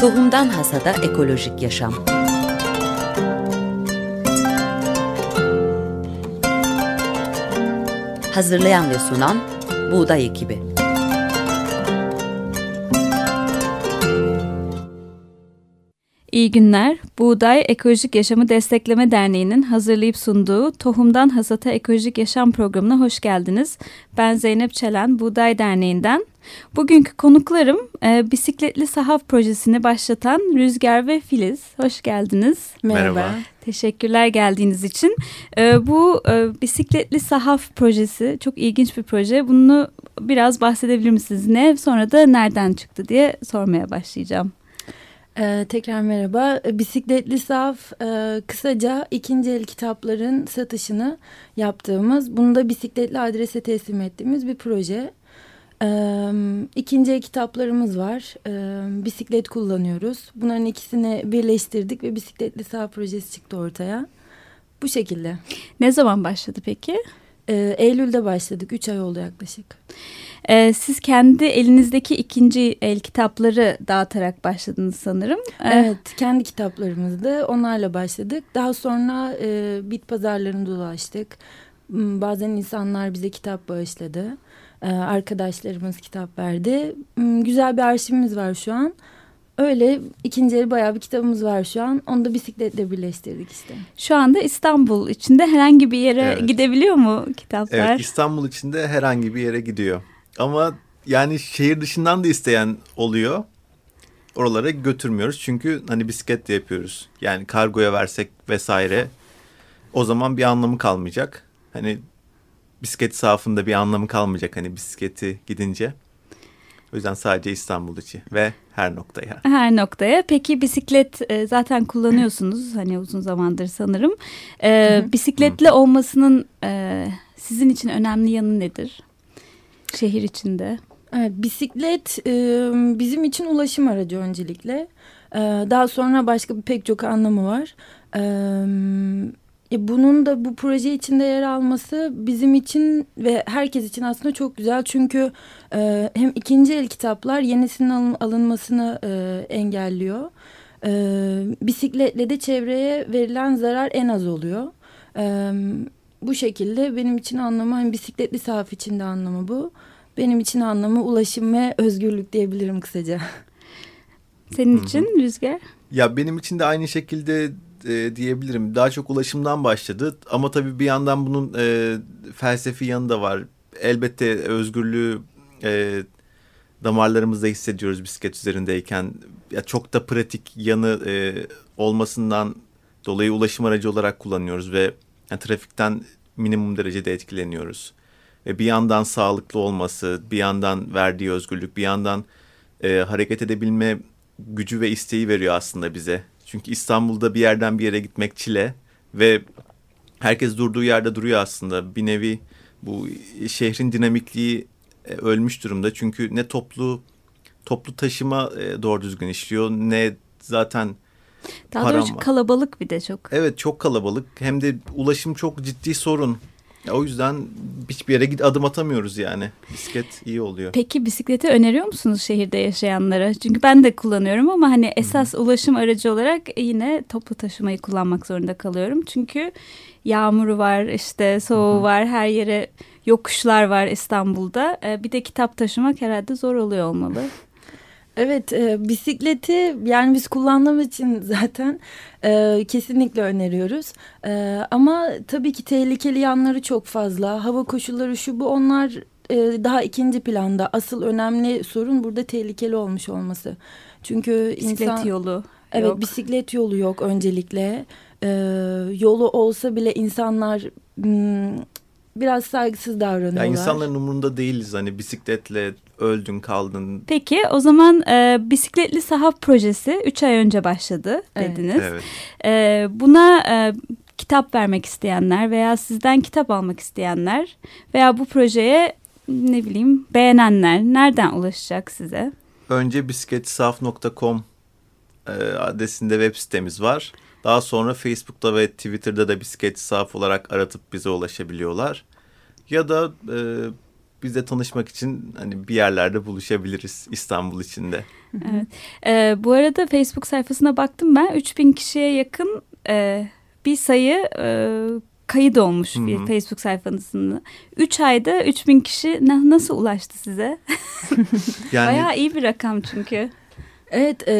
Tohumdan Hasada Ekolojik Yaşam Hazırlayan ve sunan Buğday Ekibi İyi günler. Buğday Ekolojik Yaşamı Destekleme Derneği'nin hazırlayıp sunduğu Tohumdan Hasata Ekolojik Yaşam programına hoş geldiniz. Ben Zeynep Çelen, Buğday Derneği'nden. Bugünkü konuklarım e, bisikletli sahaf projesini başlatan Rüzgar ve Filiz. Hoş geldiniz. Merhaba. Teşekkürler geldiğiniz için. E, bu e, bisikletli sahaf projesi çok ilginç bir proje. Bunu biraz bahsedebilir misiniz? Ne? Sonra da nereden çıktı diye sormaya başlayacağım. Ee, tekrar merhaba. Bisikletli Saf e, kısaca ikinci el kitapların satışını yaptığımız, bunu da bisikletli adrese teslim ettiğimiz bir proje. Ee, ikinci el kitaplarımız var. Ee, bisiklet kullanıyoruz. Bunların ikisini birleştirdik ve bisikletli Saf projesi çıktı ortaya. Bu şekilde. Ne zaman başladı peki? Ee, Eylül'de başladık. Üç ay oldu yaklaşık. Ee, siz kendi elinizdeki ikinci el kitapları dağıtarak başladınız sanırım. Evet, kendi kitaplarımızdı. Onlarla başladık. Daha sonra e, bit pazarlarını dolaştık. Bazen insanlar bize kitap bağışladı. Ee, arkadaşlarımız kitap verdi. Hmm, güzel bir arşivimiz var şu an. Öyle ikinci el bayağı bir kitabımız var şu an. Onu da bisikletle birleştirdik işte. Şu anda İstanbul içinde herhangi bir yere evet. gidebiliyor mu kitaplar? Evet İstanbul içinde herhangi bir yere gidiyor. Ama yani şehir dışından da isteyen oluyor. Oralara götürmüyoruz çünkü hani bisikletle yapıyoruz. Yani kargoya versek vesaire o zaman bir anlamı kalmayacak. Hani bisiklet sahafında bir anlamı kalmayacak hani bisikleti gidince. O yüzden sadece İstanbul içi ve her noktaya. Her noktaya. Peki bisiklet e, zaten kullanıyorsunuz hani uzun zamandır sanırım. E, bisikletli olmasının e, sizin için önemli yanı nedir? Şehir içinde. Evet, bisiklet e, bizim için ulaşım aracı öncelikle. E, daha sonra başka pek çok anlamı var. E, bunun da bu proje içinde yer alması bizim için ve herkes için aslında çok güzel. Çünkü e, hem ikinci el kitaplar yenisinin alın, alınmasını e, engelliyor. E, bisikletle de çevreye verilen zarar en az oluyor. E, bu şekilde benim için anlamı hani bisikletli sahaf için de anlamı bu. Benim için anlamı ulaşım ve özgürlük diyebilirim kısaca. Senin için Rüzgar? Ya benim için de aynı şekilde e, diyebilirim. Daha çok ulaşımdan başladı ama tabii bir yandan bunun e, felsefi yanı da var. Elbette özgürlüğü e, damarlarımızda hissediyoruz bisiklet üzerindeyken. Ya çok da pratik yanı e, olmasından dolayı ulaşım aracı olarak kullanıyoruz ve yani trafikten minimum derecede etkileniyoruz. Ve bir yandan sağlıklı olması, bir yandan verdiği özgürlük, bir yandan e, hareket edebilme gücü ve isteği veriyor aslında bize. Çünkü İstanbul'da bir yerden bir yere gitmek çile ve herkes durduğu yerde duruyor aslında. Bir nevi bu şehrin dinamikliği e, ölmüş durumda. Çünkü ne toplu toplu taşıma e, doğru düzgün işliyor ne zaten daha doğrusu kalabalık bir de çok. Evet çok kalabalık hem de ulaşım çok ciddi sorun. O yüzden hiçbir yere git adım atamıyoruz yani. Bisiklet iyi oluyor. Peki bisikleti öneriyor musunuz şehirde yaşayanlara? Çünkü ben de kullanıyorum ama hani esas Hı-hı. ulaşım aracı olarak yine toplu taşımayı kullanmak zorunda kalıyorum. Çünkü yağmuru var, işte soğuğu Hı-hı. var, her yere yokuşlar var İstanbul'da. Ee, bir de kitap taşımak herhalde zor oluyor olmalı. Evet e, bisikleti yani biz kullandığımız için zaten e, kesinlikle öneriyoruz. E, ama tabii ki tehlikeli yanları çok fazla. Hava koşulları şu bu onlar e, daha ikinci planda. Asıl önemli sorun burada tehlikeli olmuş olması. Çünkü bisiklet insan, yolu Evet yok. bisiklet yolu yok öncelikle. E, yolu olsa bile insanlar... Biraz saygısız davranıyorlar. Ya insanların umurunda değiliz hani bisikletle öldün kaldın. Peki o zaman e, bisikletli sahaf projesi 3 ay önce başladı dediniz. Evet. E, buna e, kitap vermek isteyenler veya sizden kitap almak isteyenler veya bu projeye ne bileyim beğenenler nereden ulaşacak size? Önce bisikletsaf.com e, adresinde web sitemiz var. Daha sonra Facebook'ta ve Twitter'da da bisiklet saf olarak aratıp bize ulaşabiliyorlar. Ya da e, biz de tanışmak için hani bir yerlerde buluşabiliriz İstanbul içinde. Evet. Ee, bu arada Facebook sayfasına baktım ben 3000 kişiye yakın e, bir sayı e, kayıt olmuş Hı -hı. bir Facebook sayfanızında. 3 ayda 3000 kişi na nasıl ulaştı size? yani... Bayağı iyi bir rakam çünkü. Evet, e,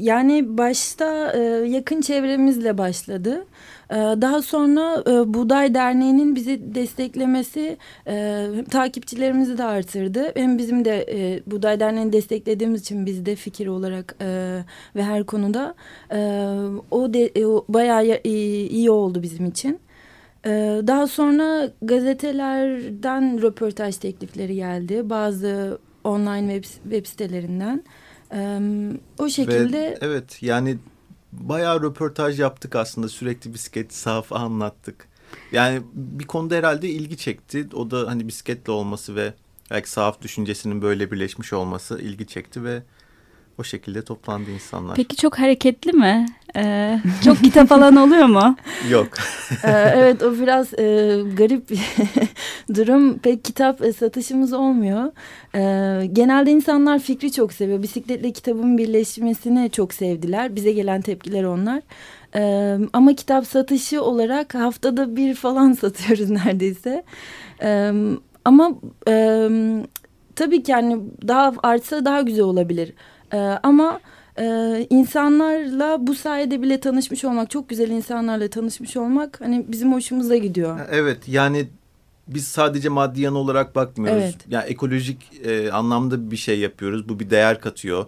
yani başta e, yakın çevremizle başladı. Daha sonra e, Buğday Derneği'nin bizi desteklemesi takipçilerimizi de artırdı. Hem bizim de e, Buğday Derneği'ni desteklediğimiz için biz de fikir olarak ve her konuda o, de, o bayağı iyi, iyi oldu bizim için. Daha sonra gazetelerden röportaj teklifleri geldi. Bazı online web, web sitelerinden. O şekilde... Ve, evet yani bayağı röportaj yaptık aslında sürekli bisiklet sahafı anlattık. Yani bir konuda herhalde ilgi çekti. O da hani bisikletle olması ve belki sahaf düşüncesinin böyle birleşmiş olması ilgi çekti ve o şekilde toplandı insanlar. Peki çok hareketli mi? Ee, çok kitap falan oluyor mu? Yok. ee, evet o biraz e, garip bir durum. Pek kitap e, satışımız olmuyor. Ee, genelde insanlar fikri çok seviyor. Bisikletle kitabın birleşmesini çok sevdiler. Bize gelen tepkiler onlar. Ee, ama kitap satışı olarak haftada bir falan satıyoruz neredeyse. Ee, ama e, tabii ki yani daha artsa daha güzel olabilir. Ee, ama e, insanlarla bu sayede bile tanışmış olmak, çok güzel insanlarla tanışmış olmak hani bizim hoşumuza gidiyor. Evet yani biz sadece maddi yan olarak bakmıyoruz. Evet. Yani ekolojik e, anlamda bir şey yapıyoruz. Bu bir değer katıyor.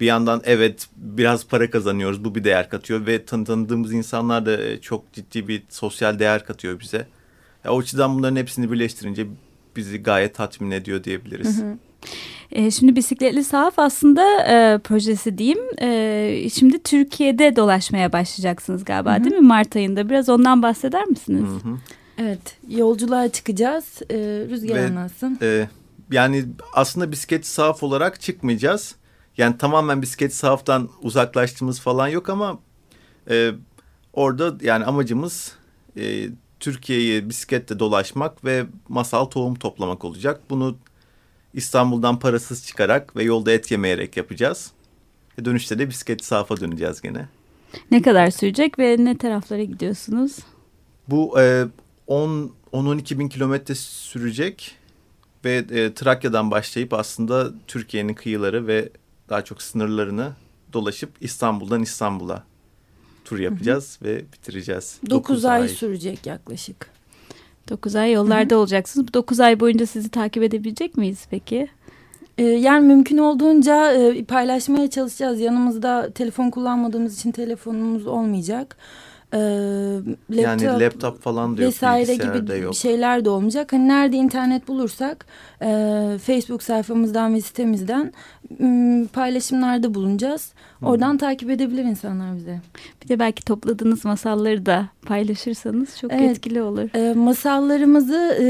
Bir yandan evet biraz para kazanıyoruz. Bu bir değer katıyor ve tan tanıdığımız insanlar da e, çok ciddi bir sosyal değer katıyor bize. Ya, o açıdan bunların hepsini birleştirince bizi gayet tatmin ediyor diyebiliriz. Hı hı. E, şimdi bisikletli sahaf aslında e, projesi diyeyim. E, şimdi Türkiye'de dolaşmaya başlayacaksınız galiba hı hı. değil mi Mart ayında? Biraz ondan bahseder misiniz? Hı hı. Evet yolculuğa çıkacağız. E, Rüzgar Ve, anlatsın. E, yani aslında bisiklet sahaf olarak çıkmayacağız. Yani tamamen bisiklet sahaftan uzaklaştığımız falan yok ama e, orada yani amacımız e, Türkiye'yi bisikletle dolaşmak ve masal tohum toplamak olacak. Bunu İstanbul'dan parasız çıkarak ve yolda et yemeyerek yapacağız. Ve dönüşte de bisiklet safa döneceğiz gene. Ne kadar sürecek ve ne taraflara gidiyorsunuz? Bu e, 10-12 bin kilometre sürecek ve e, Trakya'dan başlayıp aslında Türkiye'nin kıyıları ve daha çok sınırlarını dolaşıp İstanbul'dan İstanbul'a tur yapacağız hı hı. ve bitireceğiz. 9 ay, ay sürecek yaklaşık. 9 ay yollarda Hı -hı. olacaksınız. Bu 9 ay boyunca sizi takip edebilecek miyiz peki? Ee, yani mümkün olduğunca e, paylaşmaya çalışacağız. Yanımızda telefon kullanmadığımız için telefonumuz olmayacak. Ee, laptop, yani laptop falan da yok, vesaire gibi yok. şeyler de olmayacak. Hani nerede internet bulursak e, Facebook sayfamızdan ve sitemizden paylaşımlarda bulunacağız. Oradan hmm. takip edebilir insanlar bize. Bir de belki topladığınız masalları da paylaşırsanız çok evet, etkili olur. E, masallarımızı e,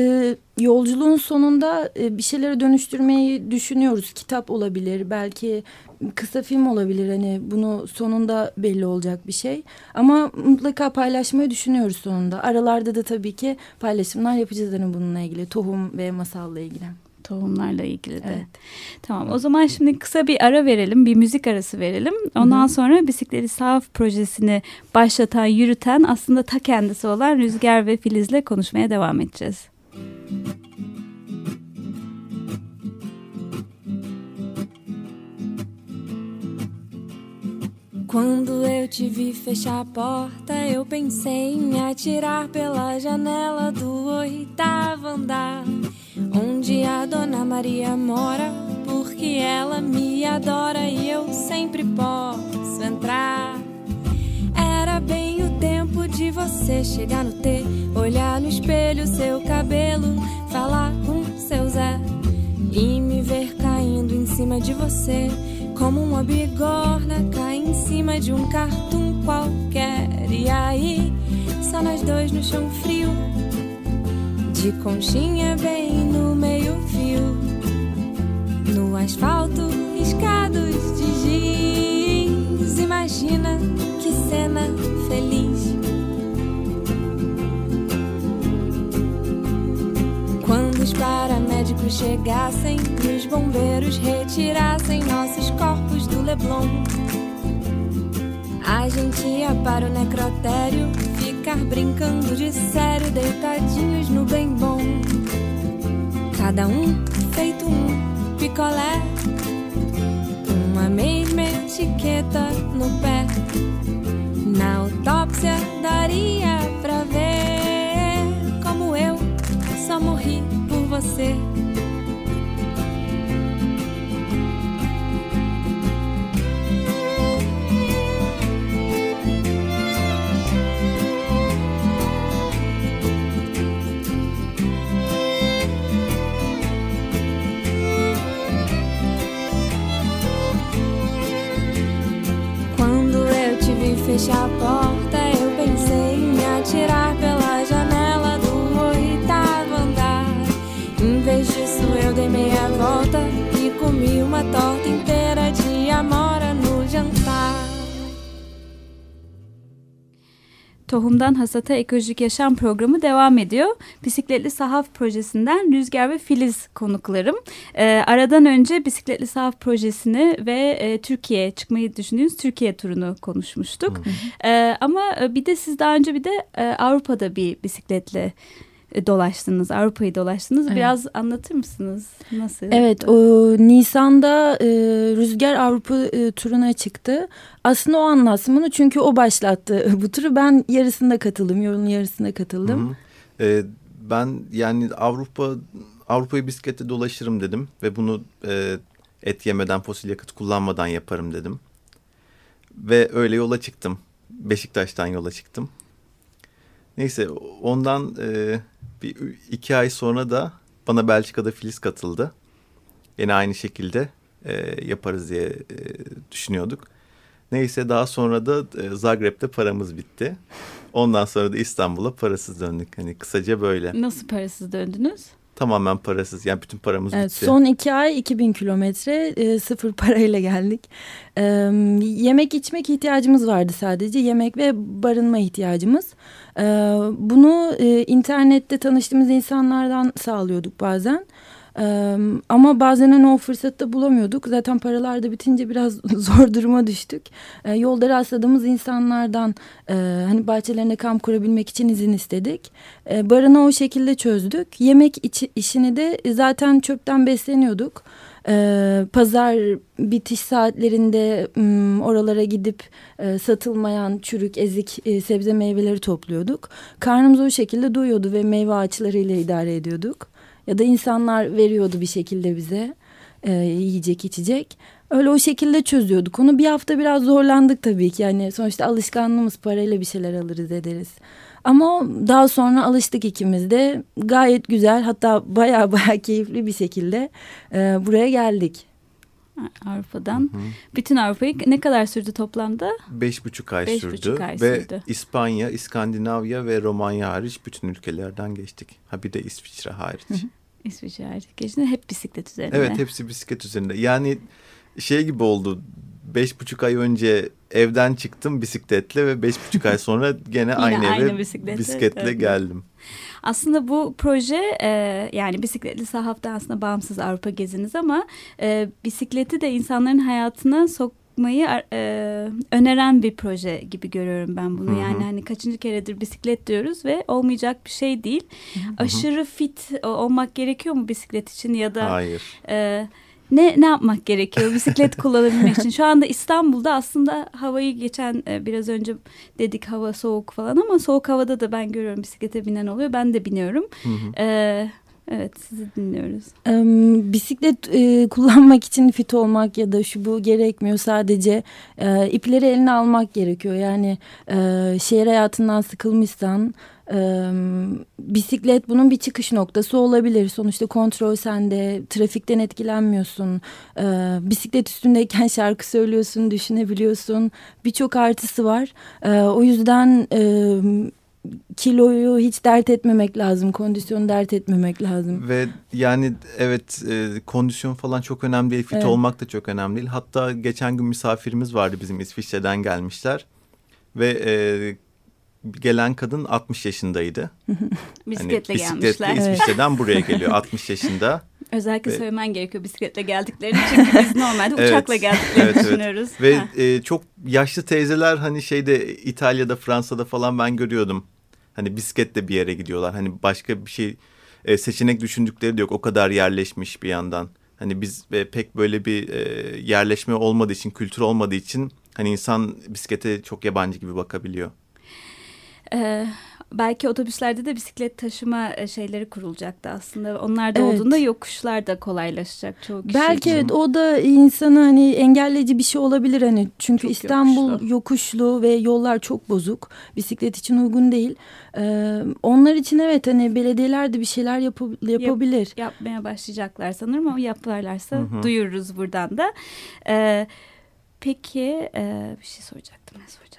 yolculuğun sonunda e, bir şeylere dönüştürmeyi düşünüyoruz. Kitap olabilir, belki kısa film olabilir. Hani bunu sonunda belli olacak bir şey. Ama mutlaka paylaşmayı düşünüyoruz sonunda. Aralarda da tabii ki paylaşımlar yapacağız hani bununla ilgili. Tohum ve masalla ilgili tohumlarla ilgili de. Evet. Tamam o zaman şimdi kısa bir ara verelim, bir müzik arası verelim. Ondan Hı sonra Bisikleti Sahaf projesini başlatan, yürüten aslında ta kendisi olan Rüzgar ve Filiz'le konuşmaya devam edeceğiz. Quando eu te vi fechar a porta, eu pensei em atirar pela janela do oitavo andar. onde a Dona Maria mora, porque ela me adora e eu sempre posso entrar. Era bem o tempo de você chegar no T, olhar no espelho seu cabelo, falar com seu Zé e me ver caindo em cima de você, como uma bigorna cai em cima de um cartoon qualquer. E aí, só nós dois no chão frio de conchinha bem no meio-fio, no asfalto riscados de giz. Imagina que cena feliz. Quando os paramédicos chegassem e os bombeiros retirassem nossos corpos do Leblon. A gente ia para o necrotério ficar brincando de sério, deitadinhos no bem bom. Cada um feito um picolé, uma mesma etiqueta no pé. Na autópsia daria Tohumdan Hasata Ekolojik Yaşam Programı devam ediyor. Bisikletli Sahaf Projesi'nden Rüzgar ve Filiz konuklarım. E, aradan önce Bisikletli Sahaf Projesi'ni ve e, Türkiye'ye çıkmayı düşündüğünüz Türkiye turunu konuşmuştuk. E, ama bir de siz daha önce bir de e, Avrupa'da bir bisikletle e, dolaştınız, Avrupa'yı dolaştınız. Evet. Biraz anlatır mısınız? Nasıl? Evet, o Nisan'da e, Rüzgar Avrupa e, turuna çıktı. Aslında o anlatsın bunu çünkü o başlattı bu turu. Ben yarısında katıldım, yolun yarısında katıldım. Hı hı. E, ben yani Avrupa Avrupa'yı bisiklette dolaşırım dedim ve bunu e, et yemeden, fosil yakıt kullanmadan yaparım dedim. Ve öyle yola çıktım. Beşiktaş'tan yola çıktım. Neyse ondan e, bir iki ay sonra da bana Belçika'da Filiz katıldı. Yine aynı şekilde e, yaparız diye e, düşünüyorduk. Neyse daha sonra da e, Zagreb'de paramız bitti. Ondan sonra da İstanbul'a parasız döndük. Hani kısaca böyle. Nasıl parasız döndünüz? Tamamen parasız yani bütün paramız evet, bitti. Son iki ay 2000 kilometre e, sıfır parayla geldik. E, yemek içmek ihtiyacımız vardı sadece yemek ve barınma ihtiyacımız. E, bunu e, internette tanıştığımız insanlardan sağlıyorduk bazen. Ee, ama bazen hani o fırsatı da bulamıyorduk. Zaten paralar da bitince biraz zor duruma düştük. Ee, yolda rastladığımız insanlardan e, hani bahçelerine kamp kurabilmek için izin istedik. Ee, barını o şekilde çözdük. Yemek içi, işini de zaten çöpten besleniyorduk. Ee, pazar bitiş saatlerinde um, oralara gidip e, satılmayan çürük, ezik e, sebze meyveleri topluyorduk. Karnımız o şekilde doyuyordu ve meyve ağaçlarıyla idare ediyorduk ya da insanlar veriyordu bir şekilde bize e, yiyecek içecek. Öyle o şekilde çözüyorduk onu. Bir hafta biraz zorlandık tabii ki. Yani sonuçta alışkanlığımız parayla bir şeyler alırız ederiz. Ama daha sonra alıştık ikimiz de. Gayet güzel hatta baya baya keyifli bir şekilde e, buraya geldik. Avrupa'dan. Hı hı. Bütün Avrupa'yı ne kadar sürdü toplamda? Beş buçuk ay Beş sürdü. Buçuk ay ve sürdü. İspanya, İskandinavya ve Romanya hariç bütün ülkelerden geçtik. Ha bir de İsviçre hariç. İsviçre hariç. Geçti hep bisiklet üzerinde. Evet hepsi bisiklet üzerinde. Yani şey gibi oldu. Beş buçuk ay önce evden çıktım bisikletle ve beş buçuk ay sonra gene aynı, aynı eve bisikletle, bisikletle geldim. Aslında bu proje e, yani bisikletli sahafta aslında bağımsız Avrupa geziniz ama e, bisikleti de insanların hayatına sokmayı e, öneren bir proje gibi görüyorum ben bunu. Hı hı. Yani hani kaçıncı keredir bisiklet diyoruz ve olmayacak bir şey değil. Hı hı. Aşırı fit olmak gerekiyor mu bisiklet için ya da Hayır. E, ne ne yapmak gerekiyor bisiklet kullanabilmek için? Şu anda İstanbul'da aslında havayı geçen e, biraz önce dedik hava soğuk falan ama soğuk havada da ben görüyorum bisiklete binen oluyor. Ben de biniyorum. Hı hı. Ee, Evet sizi dinliyoruz. Ee, bisiklet e, kullanmak için fit olmak ya da şu bu gerekmiyor. Sadece e, ipleri eline almak gerekiyor. Yani e, şehir hayatından sıkılmışsan ee, bisiklet bunun bir çıkış noktası olabilir. Sonuçta kontrol sende, trafikten etkilenmiyorsun. Ee, bisiklet üstündeyken şarkı söylüyorsun, düşünebiliyorsun. Birçok artısı var. Ee, o yüzden e, kiloyu hiç dert etmemek lazım. Kondisyonu dert etmemek lazım. Ve yani evet e, kondisyon falan çok önemli değil. Fit evet. olmak da çok önemli değil. Hatta geçen gün misafirimiz vardı bizim İsviçre'den gelmişler. Ve e, gelen kadın 60 yaşındaydı. bisikletle hani, bisikletle gelmişler. İsviçre'den evet. buraya geliyor 60 yaşında. Özellikle Ve- söylemen gerekiyor bisikletle geldiklerini çünkü biz normalde Evet, uçakla geldiklerini evet, evet. düşünüyoruz. Ve Ha. e, çok yaşlı teyzeler hani şeyde İtalya'da Fransa'da falan ben görüyordum. Hani bisikletle bir yere gidiyorlar. Hani başka bir şey e, seçenek düşündükleri de yok. O kadar yerleşmiş bir yandan. Hani biz e, pek böyle bir e, yerleşme olmadığı için, kültür olmadığı için hani insan bisiklete çok yabancı gibi bakabiliyor. Ee, belki otobüslerde de bisiklet taşıma e, şeyleri kurulacaktı aslında. Onlar da Evet. olduğunda yokuşlar da kolaylaşacak çoğu kişi Belki için. evet o da insanı hani engelleyici bir şey olabilir hani çünkü Çok İstanbul yokuşlu. yokuşlu. ve yollar çok bozuk bisiklet için uygun değil. Ee, onlar için evet hani belediyeler de bir şeyler yapab- yapabilir. yapmaya başlayacaklar sanırım ama yaparlarsa Hı hı. duyururuz buradan da. Ee, peki e, bir şey soracaktım ne soracaktım?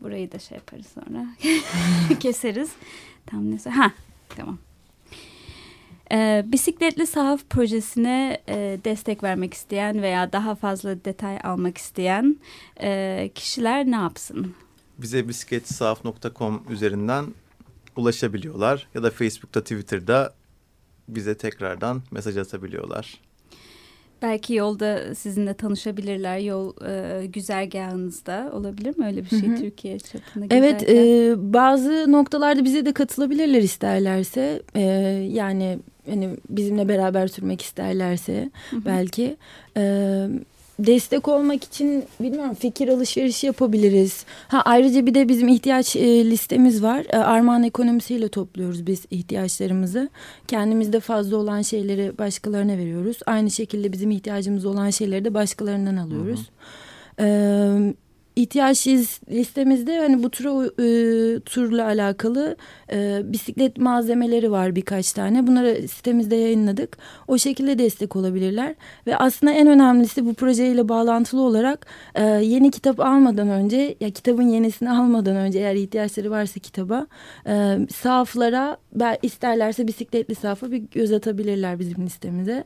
Burayı da şey yaparız sonra keseriz. Tam ne sor- Ha tamam. Ee, bisikletli sahaf projesine e, destek vermek isteyen veya daha fazla detay almak isteyen e, kişiler ne yapsın? Bize bisikletsahaf.com üzerinden ulaşabiliyorlar. Ya da Facebook'ta, Twitter'da bize tekrardan mesaj atabiliyorlar. Belki yolda sizinle tanışabilirler. Yol e, güzergahınızda olabilir mi öyle bir şey Hı hı. Türkiye çapında Evet güzergah? e, bazı noktalarda bize de katılabilirler isterlerse E, yani hani bizimle beraber sürmek isterlerse Hı hı. belki E, destek olmak için bilmiyorum fikir alışverişi yapabiliriz. Ha ayrıca bir de bizim ihtiyaç e, listemiz var. E, Armağan ekonomisiyle topluyoruz biz ihtiyaçlarımızı. Kendimizde fazla olan şeyleri başkalarına veriyoruz. Aynı şekilde bizim ihtiyacımız olan şeyleri de başkalarından alıyoruz. Ee, ihtiyaç listemizde hani bu tura, e, turla alakalı e, bisiklet malzemeleri var birkaç tane. Bunları sitemizde yayınladık. O şekilde destek olabilirler. Ve aslında en önemlisi bu projeyle bağlantılı olarak e, yeni kitap almadan önce ya kitabın yenisini almadan önce eğer ihtiyaçları varsa kitaba e, sahaflara isterlerse bisikletli sahafa bir göz atabilirler bizim listemize.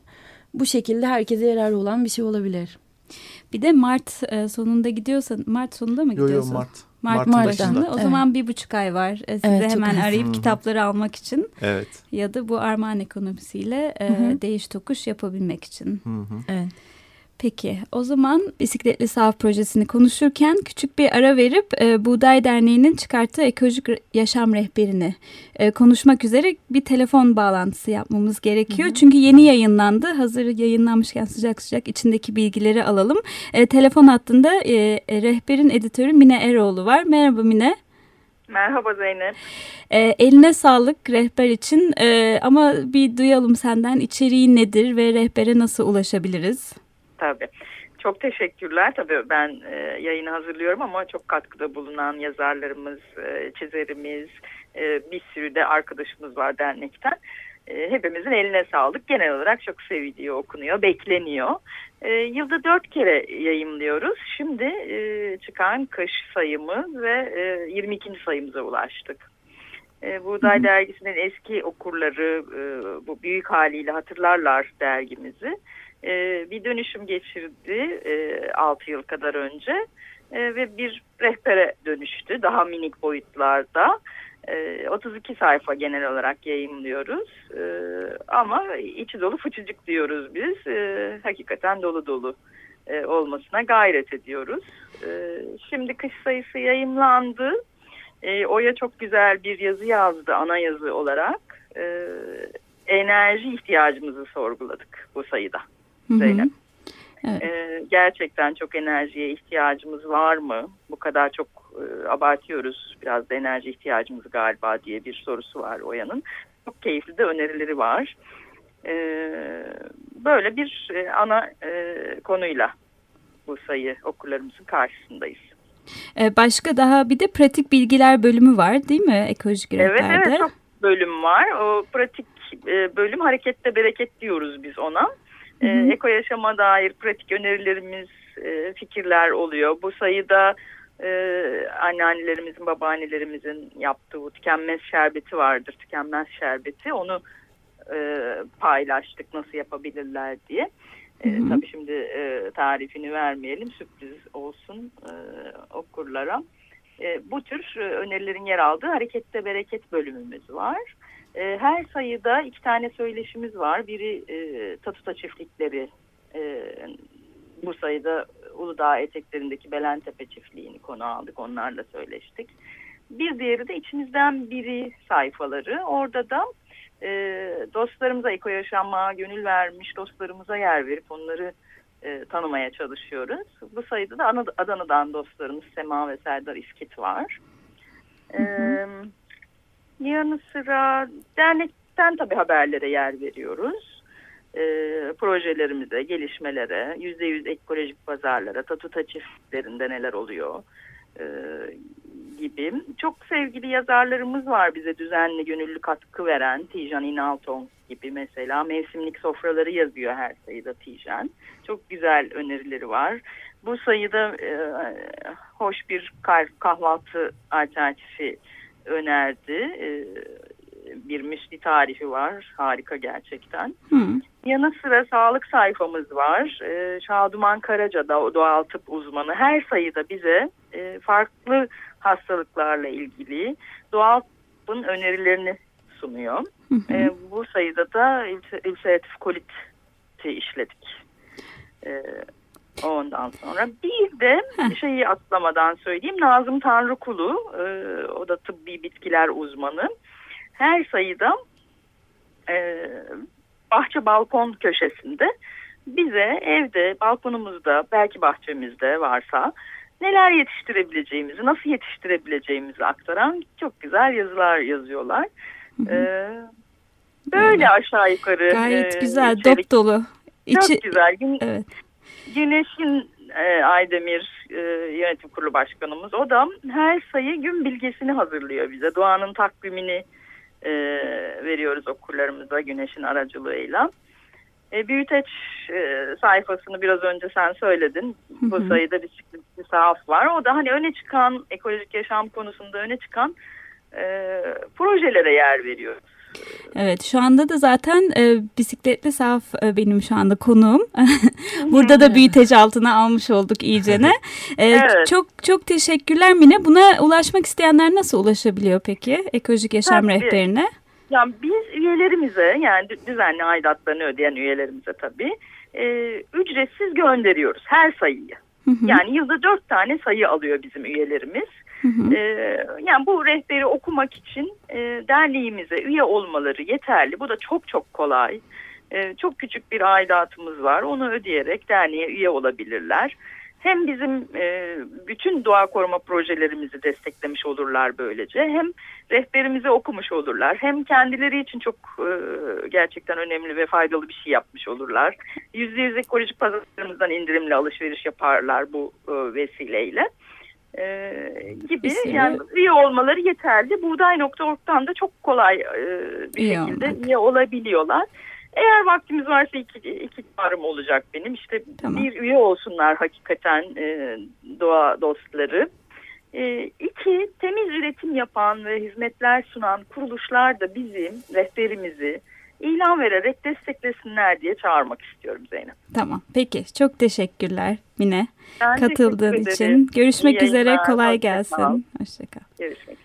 Bu şekilde herkese yararı olan bir şey olabilir. Bir de Mart e, sonunda gidiyorsan Mart sonunda mı Yo yo gidiyorsun? Mart. Mart Mart'ın başında. O Evet. zaman bir buçuk ay var. E, size Evet, hemen arayıp Hı hı. kitapları almak için Evet. ya da bu armağan ekonomisiyle e, Hı hı. değiş tokuş yapabilmek için. Hı hı. Evet. Peki o zaman bisikletli sahaf projesini konuşurken küçük bir ara verip e, Buğday Derneği'nin çıkarttığı ekolojik yaşam rehberini e, konuşmak üzere bir telefon bağlantısı yapmamız gerekiyor. Çünkü yeni yayınlandı. Hazır yayınlanmışken sıcak sıcak içindeki bilgileri alalım. E, telefon hattında e, e, rehberin editörü Mine Eroğlu var. Merhaba Mine. Merhaba Zeynep. E, eline sağlık rehber için E, ama bir duyalım senden içeriği nedir ve rehbere nasıl ulaşabiliriz? Tabii. Çok teşekkürler. Tabii ben e, yayını hazırlıyorum ama çok katkıda bulunan yazarlarımız, e, çizerimiz, e, bir sürü de arkadaşımız var dernekten. E, hepimizin eline sağlık. Genel olarak çok seviliyor, okunuyor, bekleniyor. E, yılda dört kere yayımlıyoruz. Şimdi e, çıkan kış sayımız ve e, 22. sayımıza ulaştık. E, Buğday Dergisi'nin eski okurları e, bu büyük haliyle hatırlarlar dergimizi. E, bir dönüşüm geçirdi e, 6 yıl kadar önce E, ve bir rehbere dönüştü daha minik boyutlarda. E, 32 sayfa genel olarak yayınlıyoruz ama içi dolu fıçıcık diyoruz biz. Hakikaten dolu dolu olmasına gayret ediyoruz. Şimdi kış sayısı yayımlandı. E, Oya çok güzel bir yazı yazdı ana yazı olarak. E, enerji ihtiyacımızı sorguladık bu sayıda. Hı hı. Zeynep. Evet. E, gerçekten çok enerjiye ihtiyacımız var mı? Bu kadar çok e, abartıyoruz biraz da enerji ihtiyacımız galiba diye bir sorusu var Oya'nın. Çok keyifli de önerileri var. E, böyle bir e, ana e, konuyla bu sayı okurlarımızın karşısındayız. Ee, Başka daha bir de pratik bilgiler bölümü var değil mi ekolojik Evet rehberde? evet çok bölüm var. O pratik e, bölüm harekette bereket diyoruz biz ona. E, Hı hı. eko yaşama dair pratik önerilerimiz, e, fikirler oluyor. Bu sayıda anneannelerimizin, babaannelerimizin yaptığı bu tükenmez şerbeti vardır. Tükenmez şerbeti. Onu e, paylaştık nasıl yapabilirler diye. E, Hı hı. tabii şimdi e, tarifini vermeyelim. Sürpriz olsun e, okurlara. E, bu tür e, önerilerin yer aldığı harekette bereket bölümümüz var. E, her sayıda iki tane söyleşimiz var. Biri e, Tatuta çiftlikleri. E, bu sayıda Uludağ eteklerindeki Belentepe çiftliğini konu aldık. Onlarla söyleştik. Bir diğeri de içimizden biri sayfaları. Orada da e, dostlarımıza eko yaşamaya gönül vermiş dostlarımıza yer verip onları e, tanımaya çalışıyoruz. Bu sayıda da Adana'dan dostlarımız Sema ve Serdar İskit var. E, yanı sıra dernekten tabii haberlere yer veriyoruz. E, projelerimize, gelişmelere, yüzde yüz ekolojik pazarlara, tatuta çiftliklerinde neler oluyor e, gibi. Çok sevgili yazarlarımız var bize düzenli gönüllü katkı veren. Tijan İnalton gibi mesela mevsimlik sofraları yazıyor her sayıda Tijan. Çok güzel önerileri var. Bu sayıda e, hoş bir kahvaltı alternatifi önerdi. E, bir müsli tarifi var. Harika gerçekten. Hmm. Yanı sıra sağlık sayfamız var. E, Şaduman Karaca da doğal tıp uzmanı her sayıda bize e, farklı hastalıklarla ilgili doğal tıbbın önerilerini sunuyor. Hı hı. E, bu sayıda da ülseratif koliti işledik. E, ondan sonra bir de Heh. şeyi atlamadan söyleyeyim Nazım Tanrıkulu e, o da tıbbi bitkiler uzmanı her sayıda e, bahçe balkon köşesinde bize evde balkonumuzda belki bahçemizde varsa neler yetiştirebileceğimizi, nasıl yetiştirebileceğimizi aktaran çok güzel yazılar yazıyorlar. Ee, böyle aşağı yukarı. Gayet e, güzel, içerik. dop dolu. İçi... Çok güzel. Gün, evet. Güneş'in e, Aydemir e, yönetim kurulu başkanımız o da her sayı gün bilgisini hazırlıyor bize. Doğanın takvimini e, veriyoruz okurlarımıza Güneş'in aracılığıyla. E, büyüteç e, sayfasını biraz önce sen söyledin. Bu sayıda bisikletli sahaf var. O da hani öne çıkan ekolojik yaşam konusunda öne çıkan e, projelere yer veriyoruz. Evet şu anda da zaten e, bisikletli sahaf e, benim şu anda konuğum. Burada da büyüteç altına almış olduk iyicene. E, evet. Çok çok teşekkürler Mine. Buna ulaşmak isteyenler nasıl ulaşabiliyor peki ekolojik yaşam Tabii. rehberine? Yani biz üyelerimize yani düzenli aidatlarını ödeyen üyelerimize tabii e, ücretsiz gönderiyoruz her sayıyı. Hı hı. Yani yılda dört tane sayı alıyor bizim üyelerimiz. Hı hı. E, yani bu rehberi okumak için e, derneğimize üye olmaları yeterli. Bu da çok çok kolay. E, çok küçük bir aidatımız var. Onu ödeyerek derneğe üye olabilirler hem bizim e, bütün doğa koruma projelerimizi desteklemiş olurlar böylece hem rehberimizi okumuş olurlar hem kendileri için çok e, gerçekten önemli ve faydalı bir şey yapmış olurlar. Yüzde yüz ekolojik pazarlarımızdan indirimli alışveriş yaparlar bu e, vesileyle. Ee, gibi Kesinlikle. yani üye olmaları yeterli. Buğday.org'dan da çok kolay e, bir İyi şekilde olmak. üye olabiliyorlar. Eğer vaktimiz varsa iki, iki çağrım olacak benim. İşte tamam. bir üye olsunlar hakikaten e, doğa dostları. E, iki, temiz üretim yapan ve hizmetler sunan kuruluşlar da bizim rehberimizi ilan vererek desteklesinler diye çağırmak istiyorum Zeynep. Tamam peki çok teşekkürler Mine ben katıldığın için. Görüşmek İyi üzere kolay gelsin. Hoşçakal. Görüşmek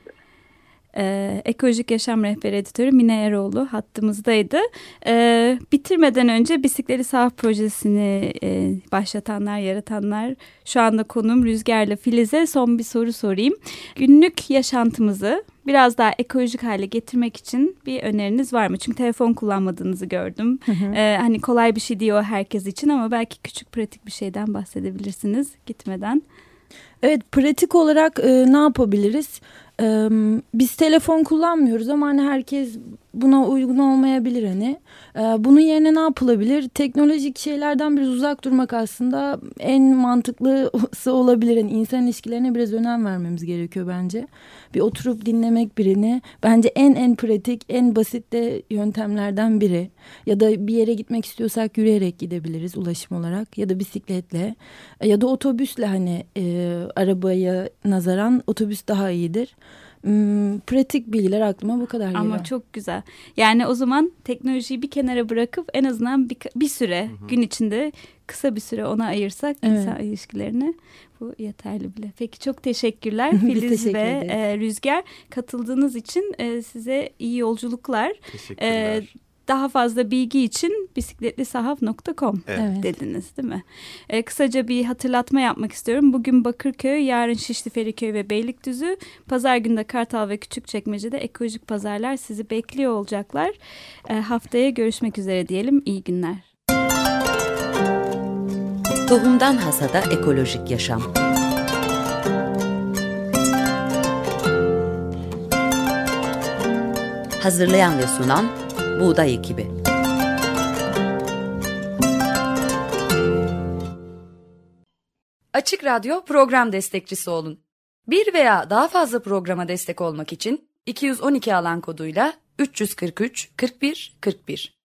e, Ekolojik Yaşam Rehberi Editörü Mine Eroğlu hattımızdaydı. E, bitirmeden önce Bisikleri Sahaf Projesi'ni e, başlatanlar, yaratanlar şu anda konum Rüzgar'la Filiz'e son bir soru sorayım. Günlük yaşantımızı biraz daha ekolojik hale getirmek için bir öneriniz var mı? Çünkü telefon kullanmadığınızı gördüm. Hı hı. Ee, hani kolay bir şey diyor herkes için ama belki küçük pratik bir şeyden bahsedebilirsiniz gitmeden. Evet pratik olarak e, ne yapabiliriz? Ee, biz telefon kullanmıyoruz ama hani herkes buna uygun olmayabilir hani. Ee, bunun yerine ne yapılabilir? Teknolojik şeylerden biraz uzak durmak aslında en mantıklısı olabilir. Yani insan ilişkilerine biraz önem vermemiz gerekiyor bence. Bir oturup dinlemek birini bence en en pratik, en basit de yöntemlerden biri. Ya da bir yere gitmek istiyorsak yürüyerek gidebiliriz ulaşım olarak ya da bisikletle ya da otobüsle hani e, arabaya nazaran otobüs daha iyidir. Hmm, pratik bilgiler aklıma bu kadar geliyor. Ama çok güzel. Yani o zaman teknolojiyi bir kenara bırakıp en azından bir, bir süre hı hı. gün içinde kısa bir süre ona ayırsak evet. insan ilişkilerini bu yeterli bile. Peki çok teşekkürler Filiz teşekkür ve e, Rüzgar katıldığınız için e, size iyi yolculuklar. Teşekkürler. E, daha fazla bilgi için bisikletlisahaf.com evet. dediniz değil mi? Ee, kısaca bir hatırlatma yapmak istiyorum. Bugün Bakırköy, yarın Şişli Feriköy ve Beylikdüzü, pazar günde Kartal ve Küçükçekmece'de ekolojik pazarlar sizi bekliyor olacaklar. Ee, haftaya görüşmek üzere diyelim. İyi günler. Tohumdan Hasada Ekolojik Yaşam Hazırlayan ve sunan Buğday Ekibi Açık Radyo program destekçisi olun. Bir veya daha fazla programa destek olmak için 212 alan koduyla 343 41 41